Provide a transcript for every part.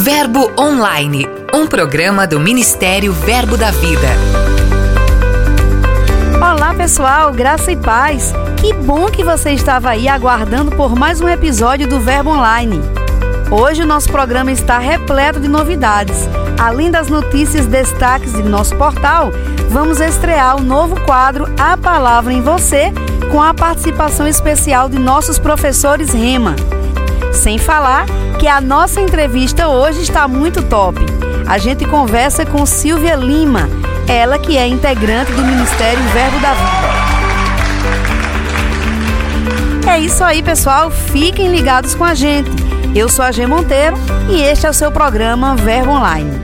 Verbo Online, um programa do Ministério Verbo da Vida. Olá, pessoal, graça e paz. Que bom que você estava aí aguardando por mais um episódio do Verbo Online. Hoje o nosso programa está repleto de novidades. Além das notícias destaques de nosso portal, vamos estrear o novo quadro A Palavra em Você, com a participação especial de nossos professores Rema. Sem falar que a nossa entrevista hoje está muito top. A gente conversa com Silvia Lima, ela que é integrante do Ministério Verbo da Vida. É isso aí, pessoal. Fiquem ligados com a gente. Eu sou a G Monteiro e este é o seu programa Verbo Online.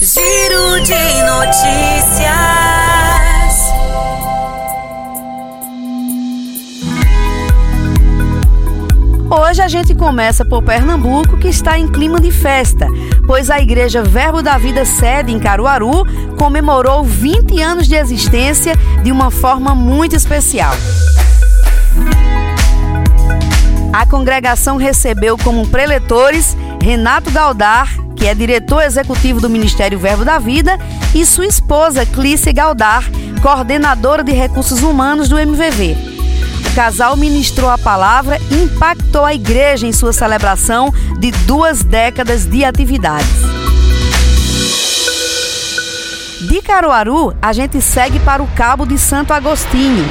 Giro de notícias. Hoje a gente começa por Pernambuco, que está em clima de festa, pois a Igreja Verbo da Vida sede em Caruaru comemorou 20 anos de existência de uma forma muito especial. A congregação recebeu como preletores Renato Galdar, que é diretor executivo do Ministério Verbo da Vida, e sua esposa Clícia Galdar, coordenadora de recursos humanos do MVV. Casal ministrou a palavra e impactou a igreja em sua celebração de duas décadas de atividades. De Caruaru, a gente segue para o Cabo de Santo Agostinho.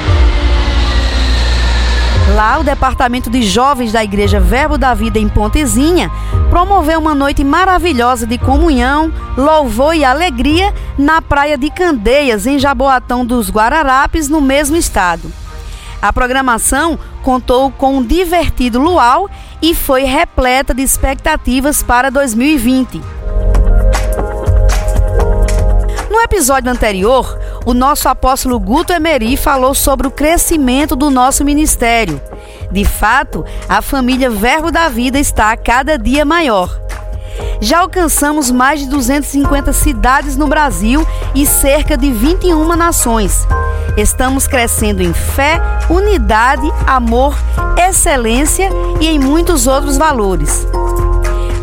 Lá, o Departamento de Jovens da Igreja Verbo da Vida em Pontezinha promoveu uma noite maravilhosa de comunhão, louvor e alegria na praia de Candeias, em Jaboatão dos Guararapes, no mesmo estado. A programação contou com um divertido luau e foi repleta de expectativas para 2020. No episódio anterior, o nosso apóstolo Guto Emery falou sobre o crescimento do nosso ministério. De fato, a família Verbo da Vida está a cada dia maior. Já alcançamos mais de 250 cidades no Brasil e cerca de 21 nações. Estamos crescendo em fé, unidade, amor, excelência e em muitos outros valores.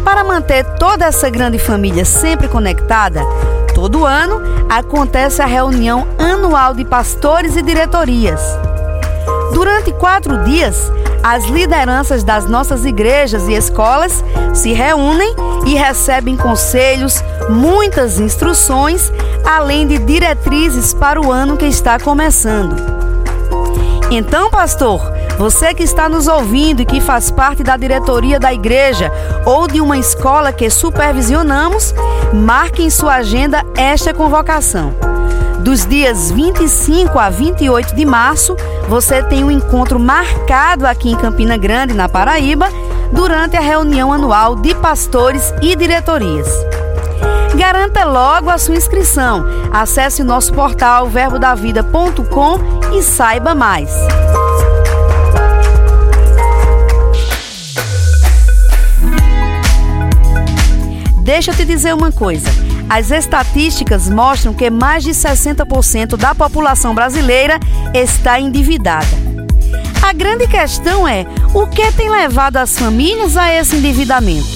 Para manter toda essa grande família sempre conectada, todo ano acontece a reunião anual de pastores e diretorias. Durante quatro dias, as lideranças das nossas igrejas e escolas se reúnem e recebem conselhos, muitas instruções, além de diretrizes para o ano que está começando. Então, pastor, você que está nos ouvindo e que faz parte da diretoria da igreja ou de uma escola que supervisionamos, marque em sua agenda esta convocação. Dos dias 25 a 28 de março, você tem um encontro marcado aqui em Campina Grande, na Paraíba, durante a reunião anual de pastores e diretorias. Garanta logo a sua inscrição. Acesse o nosso portal verbodavida.com e saiba mais. Deixa eu te dizer uma coisa. As estatísticas mostram que mais de 60% da população brasileira está endividada. A grande questão é o que tem levado as famílias a esse endividamento.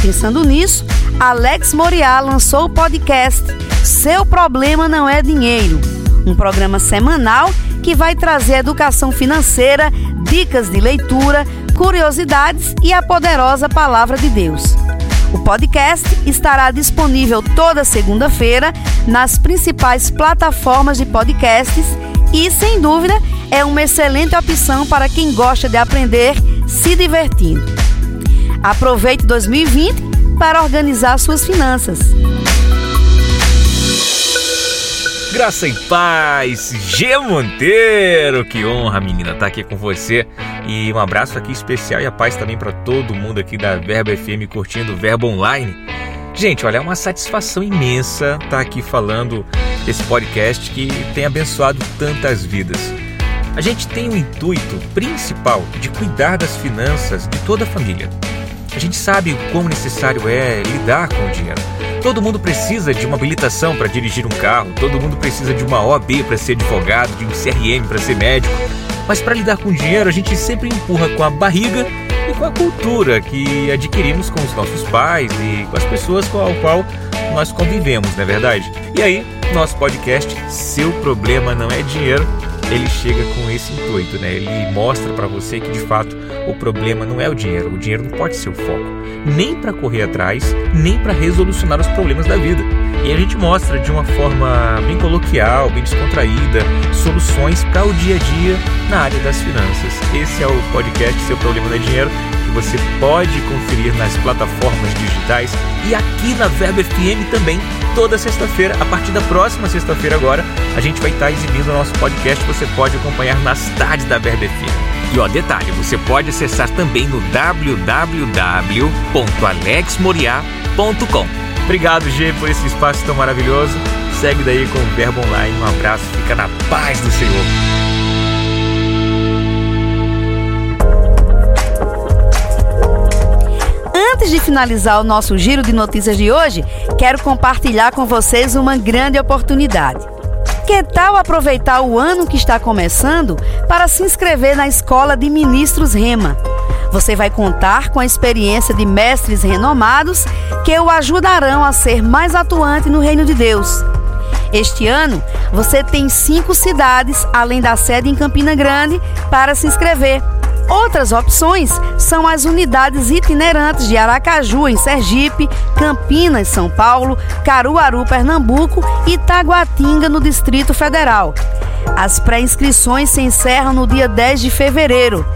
Pensando nisso, Alex Moriá lançou o podcast Seu Problema Não É Dinheiro, um programa semanal que vai trazer educação financeira, dicas de leitura, curiosidades e a poderosa palavra de Deus. O podcast estará disponível toda segunda-feira nas principais plataformas de podcasts e, sem dúvida, é uma excelente opção para quem gosta de aprender se divertindo. Aproveite 2020 para organizar suas finanças. Graça e paz, G Monteiro, que honra, menina, estar tá aqui com você. E um abraço aqui especial e a paz também para todo mundo aqui da Verbo FM curtindo o Verbo Online. Gente, olha, é uma satisfação imensa estar aqui falando esse podcast que tem abençoado tantas vidas. A gente tem o intuito principal de cuidar das finanças de toda a família. A gente sabe o quão necessário é lidar com o dinheiro. Todo mundo precisa de uma habilitação para dirigir um carro, todo mundo precisa de uma OAB para ser advogado, de um CRM para ser médico. Mas para lidar com o dinheiro, a gente sempre empurra com a barriga e com a cultura que adquirimos com os nossos pais e com as pessoas com as qual nós convivemos, não é verdade? E aí, nosso podcast Seu Problema Não É Dinheiro, ele chega com esse intuito, né? Ele mostra para você que de fato o problema não é o dinheiro, o dinheiro não pode ser o foco, nem para correr atrás, nem para resolucionar os problemas da vida. E a gente mostra de uma forma bem coloquial, bem descontraída, soluções para o dia a dia na área das finanças. Esse é o podcast Seu Problema Não é Dinheiro, que você pode conferir nas plataformas digitais e aqui na Verbo FM também, toda sexta-feira, a partir da próxima sexta-feira agora, a gente vai estar exibindo o nosso podcast, você pode acompanhar nas tardes da Verbo FM. E ó, detalhe, você pode acessar também no www.alexmoriá.com. Obrigado, G, por esse espaço tão maravilhoso. Segue daí com o Verbo Online. Um abraço, fica na paz do Senhor. Antes de finalizar o nosso giro de notícias de hoje, quero compartilhar com vocês uma grande oportunidade. Que tal aproveitar o ano que está começando para se inscrever na Escola de Ministros Rema? Você vai contar com a experiência de mestres renomados que o ajudarão a ser mais atuante no reino de Deus. Este ano, você tem cinco cidades, além da sede em Campina Grande, para se inscrever. Outras opções são as unidades itinerantes de Aracaju, em Sergipe, Campinas, São Paulo, Caruaru, Pernambuco e Taguatinga, no Distrito Federal. As pré-inscrições se encerram no dia 10 de fevereiro.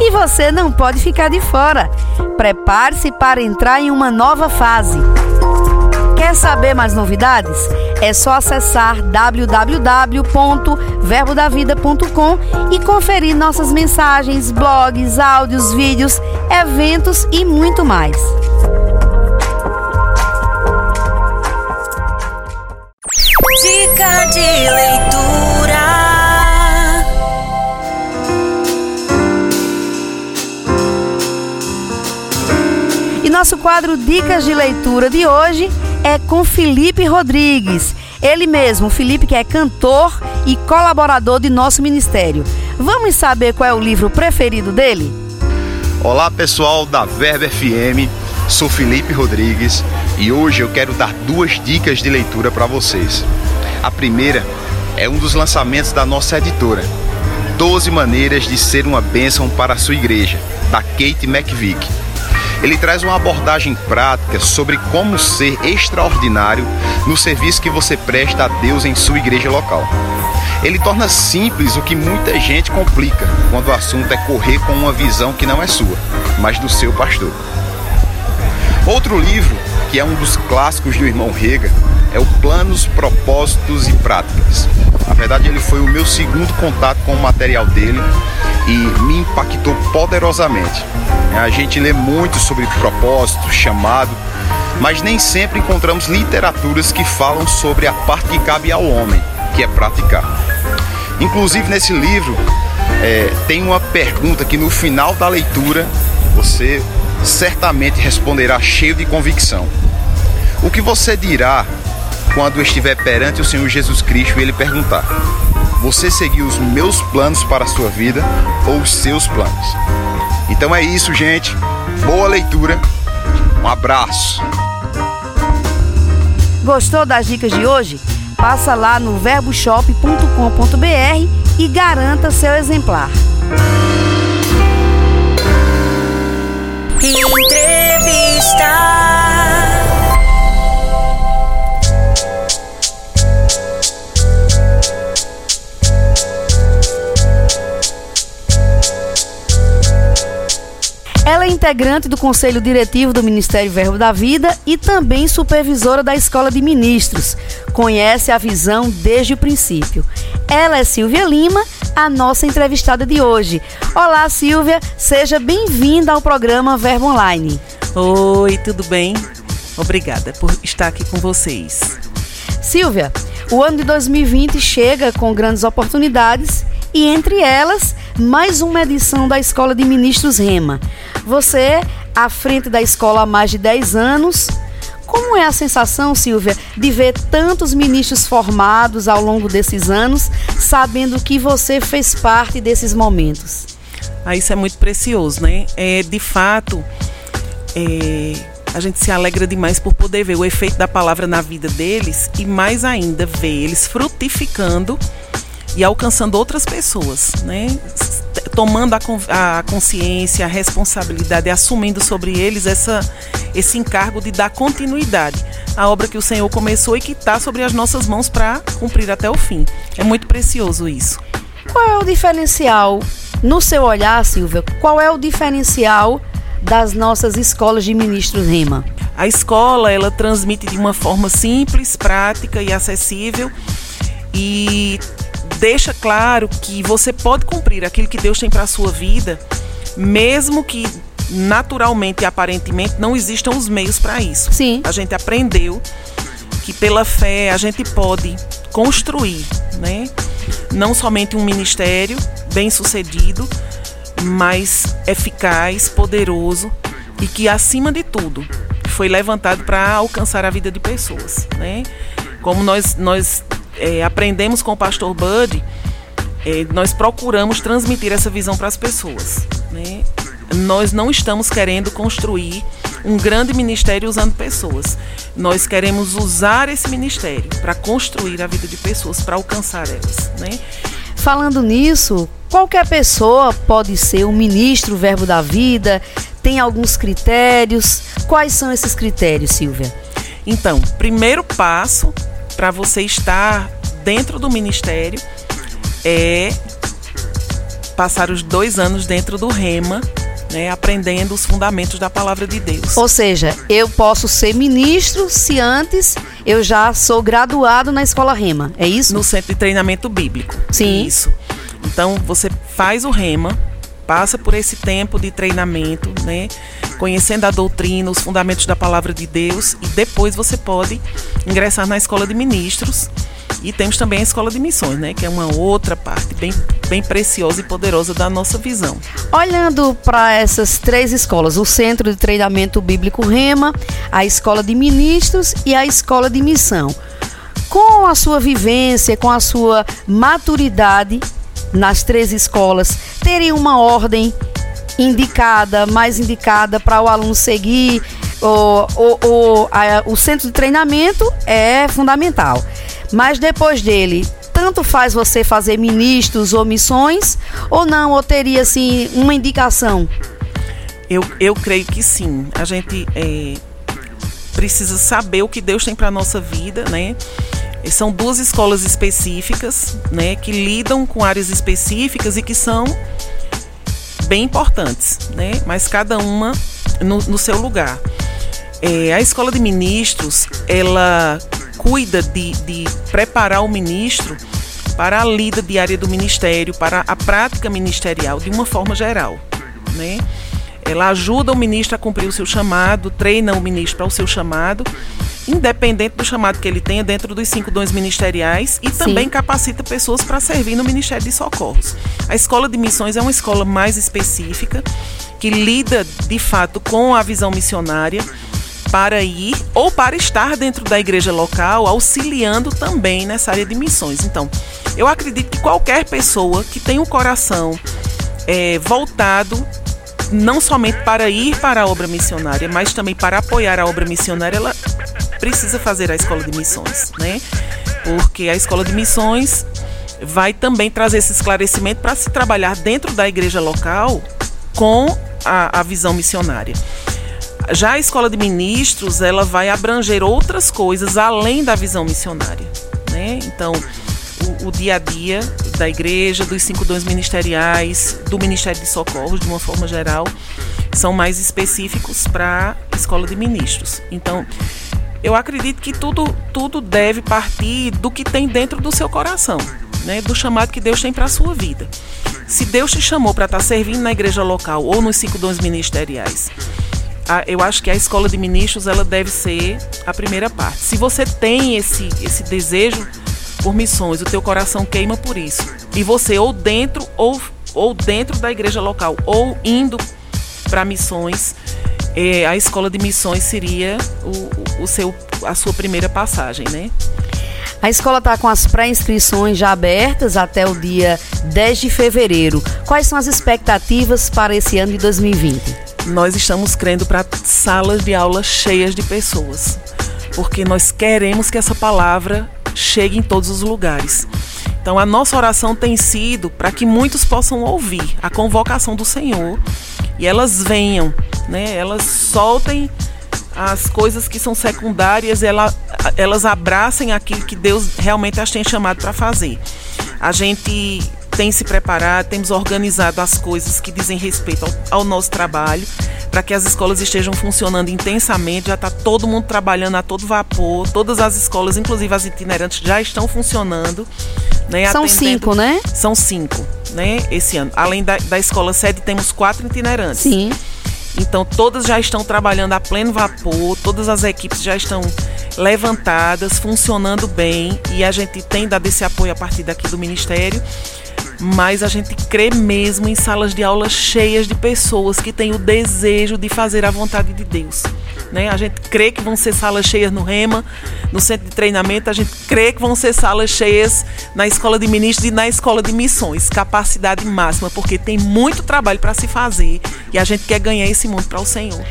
E você não pode ficar de fora. Prepare-se para entrar em uma nova fase. Quer saber mais novidades? É só acessar www.verbodavida.com e conferir nossas mensagens, blogs, áudios, vídeos, eventos e muito mais. Dica de leitura. Nosso quadro Dicas de Leitura de hoje é com Felipe Rodrigues. Ele mesmo, Felipe, que é cantor e colaborador de nosso ministério. Vamos saber qual é o livro preferido dele? Olá pessoal da Verba FM, sou Felipe Rodrigues e hoje eu quero dar duas dicas de leitura para vocês. A primeira é um dos lançamentos da nossa editora, 12 Maneiras de Ser uma Bênção para a Sua Igreja, da Kate McVick. Ele traz uma abordagem prática sobre como ser extraordinário no serviço que você presta a Deus em sua igreja local. Ele torna simples o que muita gente complica quando o assunto é correr com uma visão que não é sua, mas do seu pastor. Outro livro, que é um dos clássicos do irmão Rega, é o Planos, Propósitos e Práticas. Na verdade, ele foi o meu segundo contato com o material dele e me impactou poderosamente. A gente lê muito sobre propósito, chamado, mas nem sempre encontramos literaturas que falam sobre a parte que cabe ao homem, que é praticar. Inclusive nesse livro é, tem uma pergunta que no final da leitura você certamente responderá cheio de convicção. O que você dirá quando estiver perante o Senhor Jesus Cristo e ele perguntar: Você seguiu os meus planos para a sua vida ou os seus planos? Então é isso, gente. Boa leitura. Um abraço. Gostou das dicas de hoje? Passa lá no verboshop.com.br e garanta seu exemplar. Entrevista. Ela é integrante do Conselho Diretivo do Ministério Verbo da Vida e também supervisora da Escola de Ministros. Conhece a visão desde o princípio. Ela é Silvia Lima, a nossa entrevistada de hoje. Olá, Silvia, seja bem-vinda ao programa Verbo Online. Oi, tudo bem? Obrigada por estar aqui com vocês. Silvia, o ano de 2020 chega com grandes oportunidades e, entre elas, mais uma edição da Escola de Ministros Rema. Você, à frente da escola há mais de 10 anos, como é a sensação, Silvia, de ver tantos ministros formados ao longo desses anos, sabendo que você fez parte desses momentos? Ah, isso é muito precioso, né? É, de fato, é, a gente se alegra demais por poder ver o efeito da palavra na vida deles e mais ainda ver eles frutificando e alcançando outras pessoas, né? Tomando a, a consciência, a responsabilidade, assumindo sobre eles essa, esse encargo de dar continuidade à obra que o Senhor começou e que está sobre as nossas mãos para cumprir até o fim. É muito precioso isso. Qual é o diferencial, no seu olhar, Silvia, qual é o diferencial das nossas escolas de ministros Rema? A escola, ela transmite de uma forma simples, prática e acessível e deixa claro que você pode cumprir aquilo que Deus tem para a sua vida, mesmo que naturalmente e aparentemente não existam os meios para isso. Sim. A gente aprendeu que pela fé a gente pode construir, né? Não somente um ministério bem sucedido, mas eficaz, poderoso e que acima de tudo foi levantado para alcançar a vida de pessoas, né? Como nós nós é, aprendemos com o pastor Bud, é, nós procuramos transmitir essa visão para as pessoas. Né? Nós não estamos querendo construir um grande ministério usando pessoas. Nós queremos usar esse ministério para construir a vida de pessoas, para alcançar elas. Né? Falando nisso, qualquer pessoa pode ser um ministro Verbo da Vida? Tem alguns critérios? Quais são esses critérios, Silvia? Então, primeiro passo para você estar dentro do ministério é passar os dois anos dentro do Rema, né, aprendendo os fundamentos da palavra de Deus. Ou seja, eu posso ser ministro se antes eu já sou graduado na escola Rema, é isso? No centro de treinamento bíblico. Sim. Isso. Então você faz o Rema, passa por esse tempo de treinamento, né? Conhecendo a doutrina, os fundamentos da palavra de Deus e depois você pode ingressar na escola de ministros. E temos também a escola de missões, né, que é uma outra parte bem, bem preciosa e poderosa da nossa visão. Olhando para essas três escolas, o Centro de Treinamento Bíblico Rema, a Escola de Ministros e a Escola de Missão. Com a sua vivência, com a sua maturidade nas três escolas, terem uma ordem indicada, mais indicada para o aluno seguir. O, o, o, a, o centro de treinamento é fundamental. Mas depois dele, tanto faz você fazer ministros ou missões, ou não, ou teria assim uma indicação? Eu, eu creio que sim. A gente é, precisa saber o que Deus tem para a nossa vida, né? São duas escolas específicas, né, que lidam com áreas específicas e que são bem importantes, né? Mas cada uma no, no seu lugar. É, a escola de ministros, ela cuida de, de preparar o ministro para a lida diária do ministério, para a prática ministerial de uma forma geral, né? Ela ajuda o ministro a cumprir o seu chamado, treina o ministro para o seu chamado independente do chamado que ele tenha dentro dos cinco dons ministeriais e também Sim. capacita pessoas para servir no Ministério de Socorros. A escola de missões é uma escola mais específica que lida de fato com a visão missionária para ir ou para estar dentro da igreja local, auxiliando também nessa área de missões. Então, eu acredito que qualquer pessoa que tem um coração é, voltado não somente para ir para a obra missionária, mas também para apoiar a obra missionária, ela precisa fazer a escola de missões, né? Porque a escola de missões vai também trazer esse esclarecimento para se trabalhar dentro da igreja local com a, a visão missionária. Já a escola de ministros, ela vai abranger outras coisas além da visão missionária, né? Então, o, o, dia a dia da igreja, dos cinco dons ministeriais, do Ministério de Socorros, de uma forma geral, são mais específicos para a escola de ministros. Então, eu acredito que tudo, tudo deve partir do que tem dentro do seu coração, né? do chamado que Deus tem para a sua vida. Se Deus te chamou para estar tá servindo na igreja local ou nos cinco dons ministeriais, eu acho que a escola de ministros ela deve ser a primeira parte. Se você tem esse, esse desejo por missões, o teu coração queima por isso, e você ou dentro ou, ou dentro da igreja local ou indo para missões, é, a escola de missões seria o, o seu, a sua primeira passagem, né? A escola está com as pré-inscrições já abertas até o dia 10 de fevereiro. Quais são as expectativas para esse ano de 2020? Nós estamos crendo para salas de aula cheias de pessoas, porque nós queremos que essa palavra chegue em todos os lugares. Então, a nossa oração tem sido para que muitos possam ouvir a convocação do Senhor e elas venham, né? Elas soltem as coisas que são secundárias, ela, elas abracem aquilo que Deus realmente as tem chamado para fazer. A gente tem se preparado, temos organizado as coisas que dizem respeito ao, ao nosso trabalho, para que as escolas estejam funcionando intensamente. Já está todo mundo trabalhando a todo vapor, todas as escolas, inclusive as itinerantes, já estão funcionando. Né, São atendendo... cinco, né? São cinco, né? Esse ano. Além da, da escola sede, temos quatro itinerantes. Sim. Então todas já estão trabalhando a pleno vapor, todas as equipes já estão levantadas, funcionando bem e a gente tem dado esse apoio a partir daqui do Ministério. Mas a gente crê mesmo em salas de aula cheias de pessoas que têm o desejo de fazer a vontade de Deus. Né? A gente crê que vão ser salas cheias no REMA, no centro de treinamento, a gente crê que vão ser salas cheias na escola de ministros e na escola de missões, capacidade máxima, porque tem muito trabalho para se fazer e a gente quer ganhar esse mundo para o Senhor.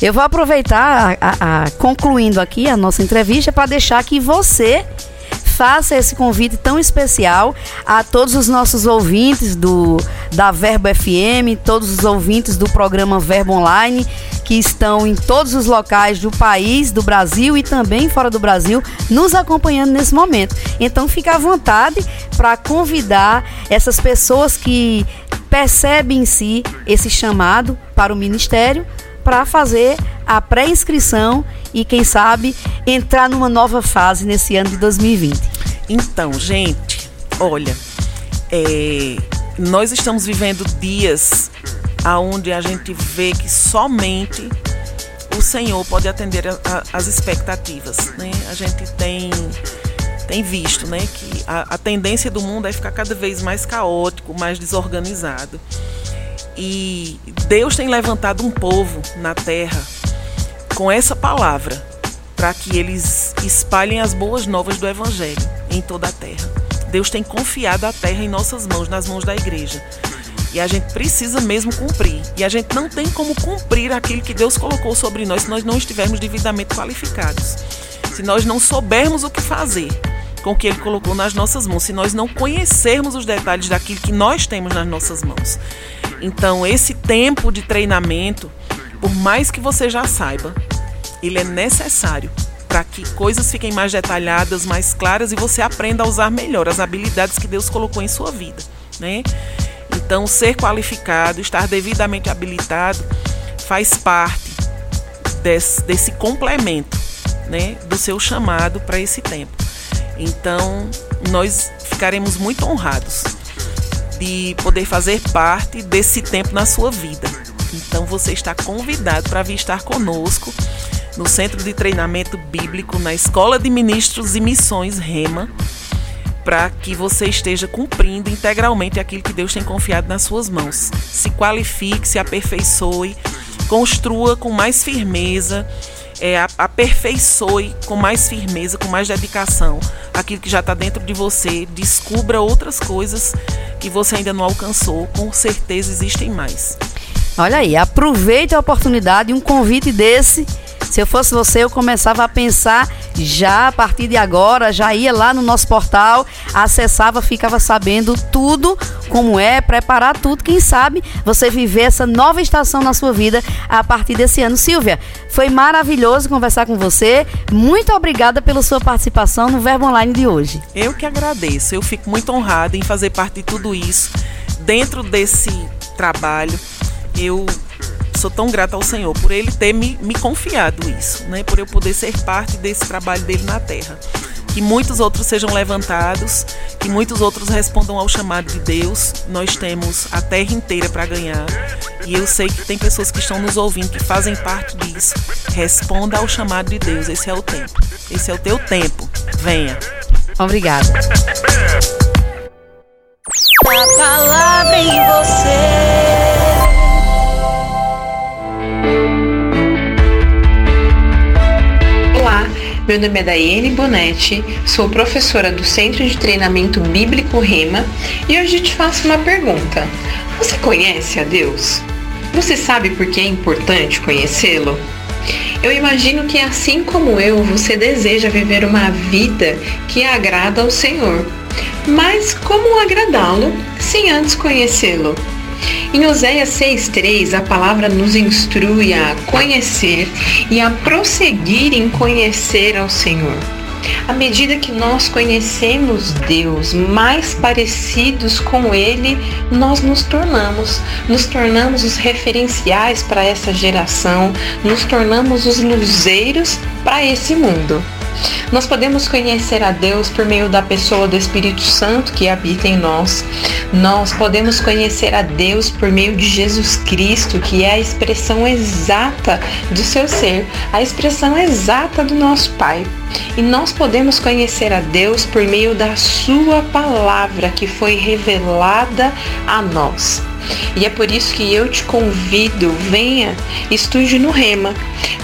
Eu vou aproveitar, a, a, a, concluindo aqui a nossa entrevista, para deixar que você faça esse convite tão especial a todos os nossos ouvintes do da Verbo FM, todos os ouvintes do programa Verbo Online que estão em todos os locais do país, do Brasil e também fora do Brasil, nos acompanhando nesse momento. Então fica à vontade para convidar essas pessoas que percebem em si esse chamado para o ministério para fazer a pré-inscrição e, quem sabe, entrar numa nova fase nesse ano de 2020. Então, gente, olha, é, nós estamos vivendo dias aonde a gente vê que somente o Senhor pode atender a, a, as expectativas, né? A gente tem tem visto, né, que a, a tendência do mundo é ficar cada vez mais caótico, mais desorganizado. E Deus tem levantado um povo na terra com essa palavra para que eles espalhem as boas novas do Evangelho em toda a terra. Deus tem confiado a terra em nossas mãos, nas mãos da igreja. E a gente precisa mesmo cumprir. E a gente não tem como cumprir aquilo que Deus colocou sobre nós se nós não estivermos devidamente qualificados. Se nós não soubermos o que fazer com o que Ele colocou nas nossas mãos, se nós não conhecermos os detalhes daquilo que nós temos nas nossas mãos. Então, esse tempo de treinamento, por mais que você já saiba, ele é necessário para que coisas fiquem mais detalhadas, mais claras e você aprenda a usar melhor as habilidades que Deus colocou em sua vida, né? Então, ser qualificado, estar devidamente habilitado, faz parte desse, desse complemento, né, do seu chamado para esse tempo. Então, nós ficaremos muito honrados de poder fazer parte desse tempo na sua vida. Então você está convidado para vir estar conosco no Centro de Treinamento Bíblico, na Escola de Ministros e Missões Rema, para que você esteja cumprindo integralmente aquilo que Deus tem confiado nas suas mãos. Se qualifique, se aperfeiçoe, construa com mais firmeza é, aperfeiçoe com mais firmeza, com mais dedicação aquilo que já está dentro de você, descubra outras coisas que você ainda não alcançou, com certeza existem mais. Olha aí, aproveite a oportunidade, um convite desse se eu fosse você, eu começava a pensar já a partir de agora, já ia lá no nosso portal, acessava, ficava sabendo tudo como é, preparar tudo. Quem sabe você viver essa nova estação na sua vida a partir desse ano. Silvia, foi maravilhoso conversar com você. Muito obrigada pela sua participação no Verbo Online de hoje. Eu que agradeço. Eu fico muito honrada em fazer parte de tudo isso. Dentro desse trabalho, eu sou tão grata ao Senhor por Ele ter me, me confiado isso, né? Por eu poder ser parte desse trabalho dele na terra. Que muitos outros sejam levantados, que muitos outros respondam ao chamado de Deus. Nós temos a terra inteira para ganhar. E eu sei que tem pessoas que estão nos ouvindo, que fazem parte disso. Responda ao chamado de Deus. Esse é o tempo. Esse é o teu tempo. Venha. Obrigada. Meu nome é Daiane Bonetti, sou professora do Centro de Treinamento Bíblico Rema e hoje te faço uma pergunta. Você conhece a Deus? Você sabe por que é importante conhecê-lo? Eu imagino que assim como eu, você deseja viver uma vida que agrada ao Senhor. Mas como agradá-lo sem antes conhecê-lo? Em Oséias 6,3, a palavra nos instrui a conhecer e a prosseguir em conhecer ao Senhor. À medida que nós conhecemos Deus, mais parecidos com Ele nós nos tornamos. Nos tornamos os referenciais para essa geração, nos tornamos os luzeiros para esse mundo. Nós podemos conhecer a Deus por meio da pessoa do Espírito Santo que habita em nós. Nós podemos conhecer a Deus por meio de Jesus Cristo, que é a expressão exata do seu ser, a expressão exata do nosso Pai. E nós podemos conhecer a Deus por meio da Sua palavra que foi revelada a nós. E é por isso que eu te convido, venha, estude no Rema.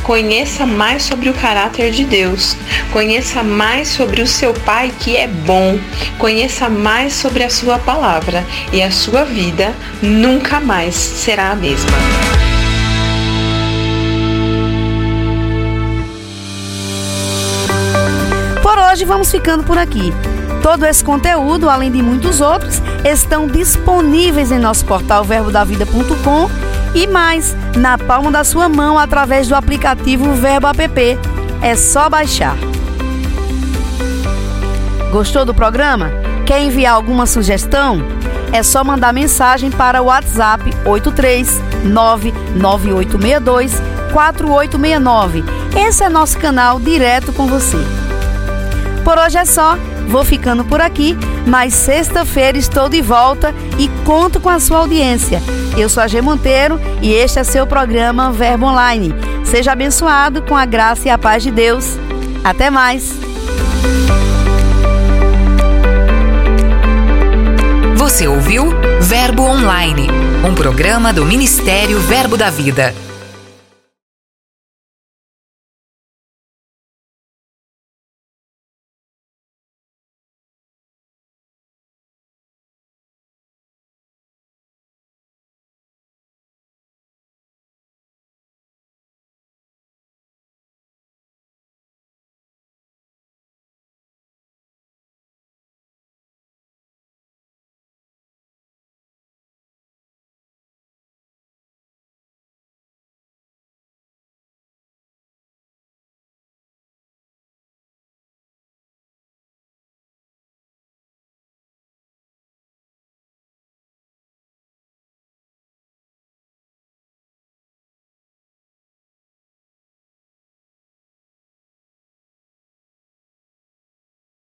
Conheça mais sobre o caráter de Deus. Conheça mais sobre o seu Pai que é bom. Conheça mais sobre a sua palavra. E a sua vida nunca mais será a mesma. Hoje vamos ficando por aqui. Todo esse conteúdo, além de muitos outros, estão disponíveis em nosso portal verbodavida.com e mais na palma da sua mão através do aplicativo Verbo App. É só baixar. Gostou do programa? Quer enviar alguma sugestão? É só mandar mensagem para o WhatsApp 8399862 4869. Esse é nosso canal direto com você. Por hoje é só. Vou ficando por aqui, mas sexta-feira estou de volta e conto com a sua audiência. Eu sou a G Monteiro e este é seu programa Verbo Online. Seja abençoado com a graça e a paz de Deus. Até mais! Você ouviu Verbo Online, um programa do Ministério Verbo da Vida.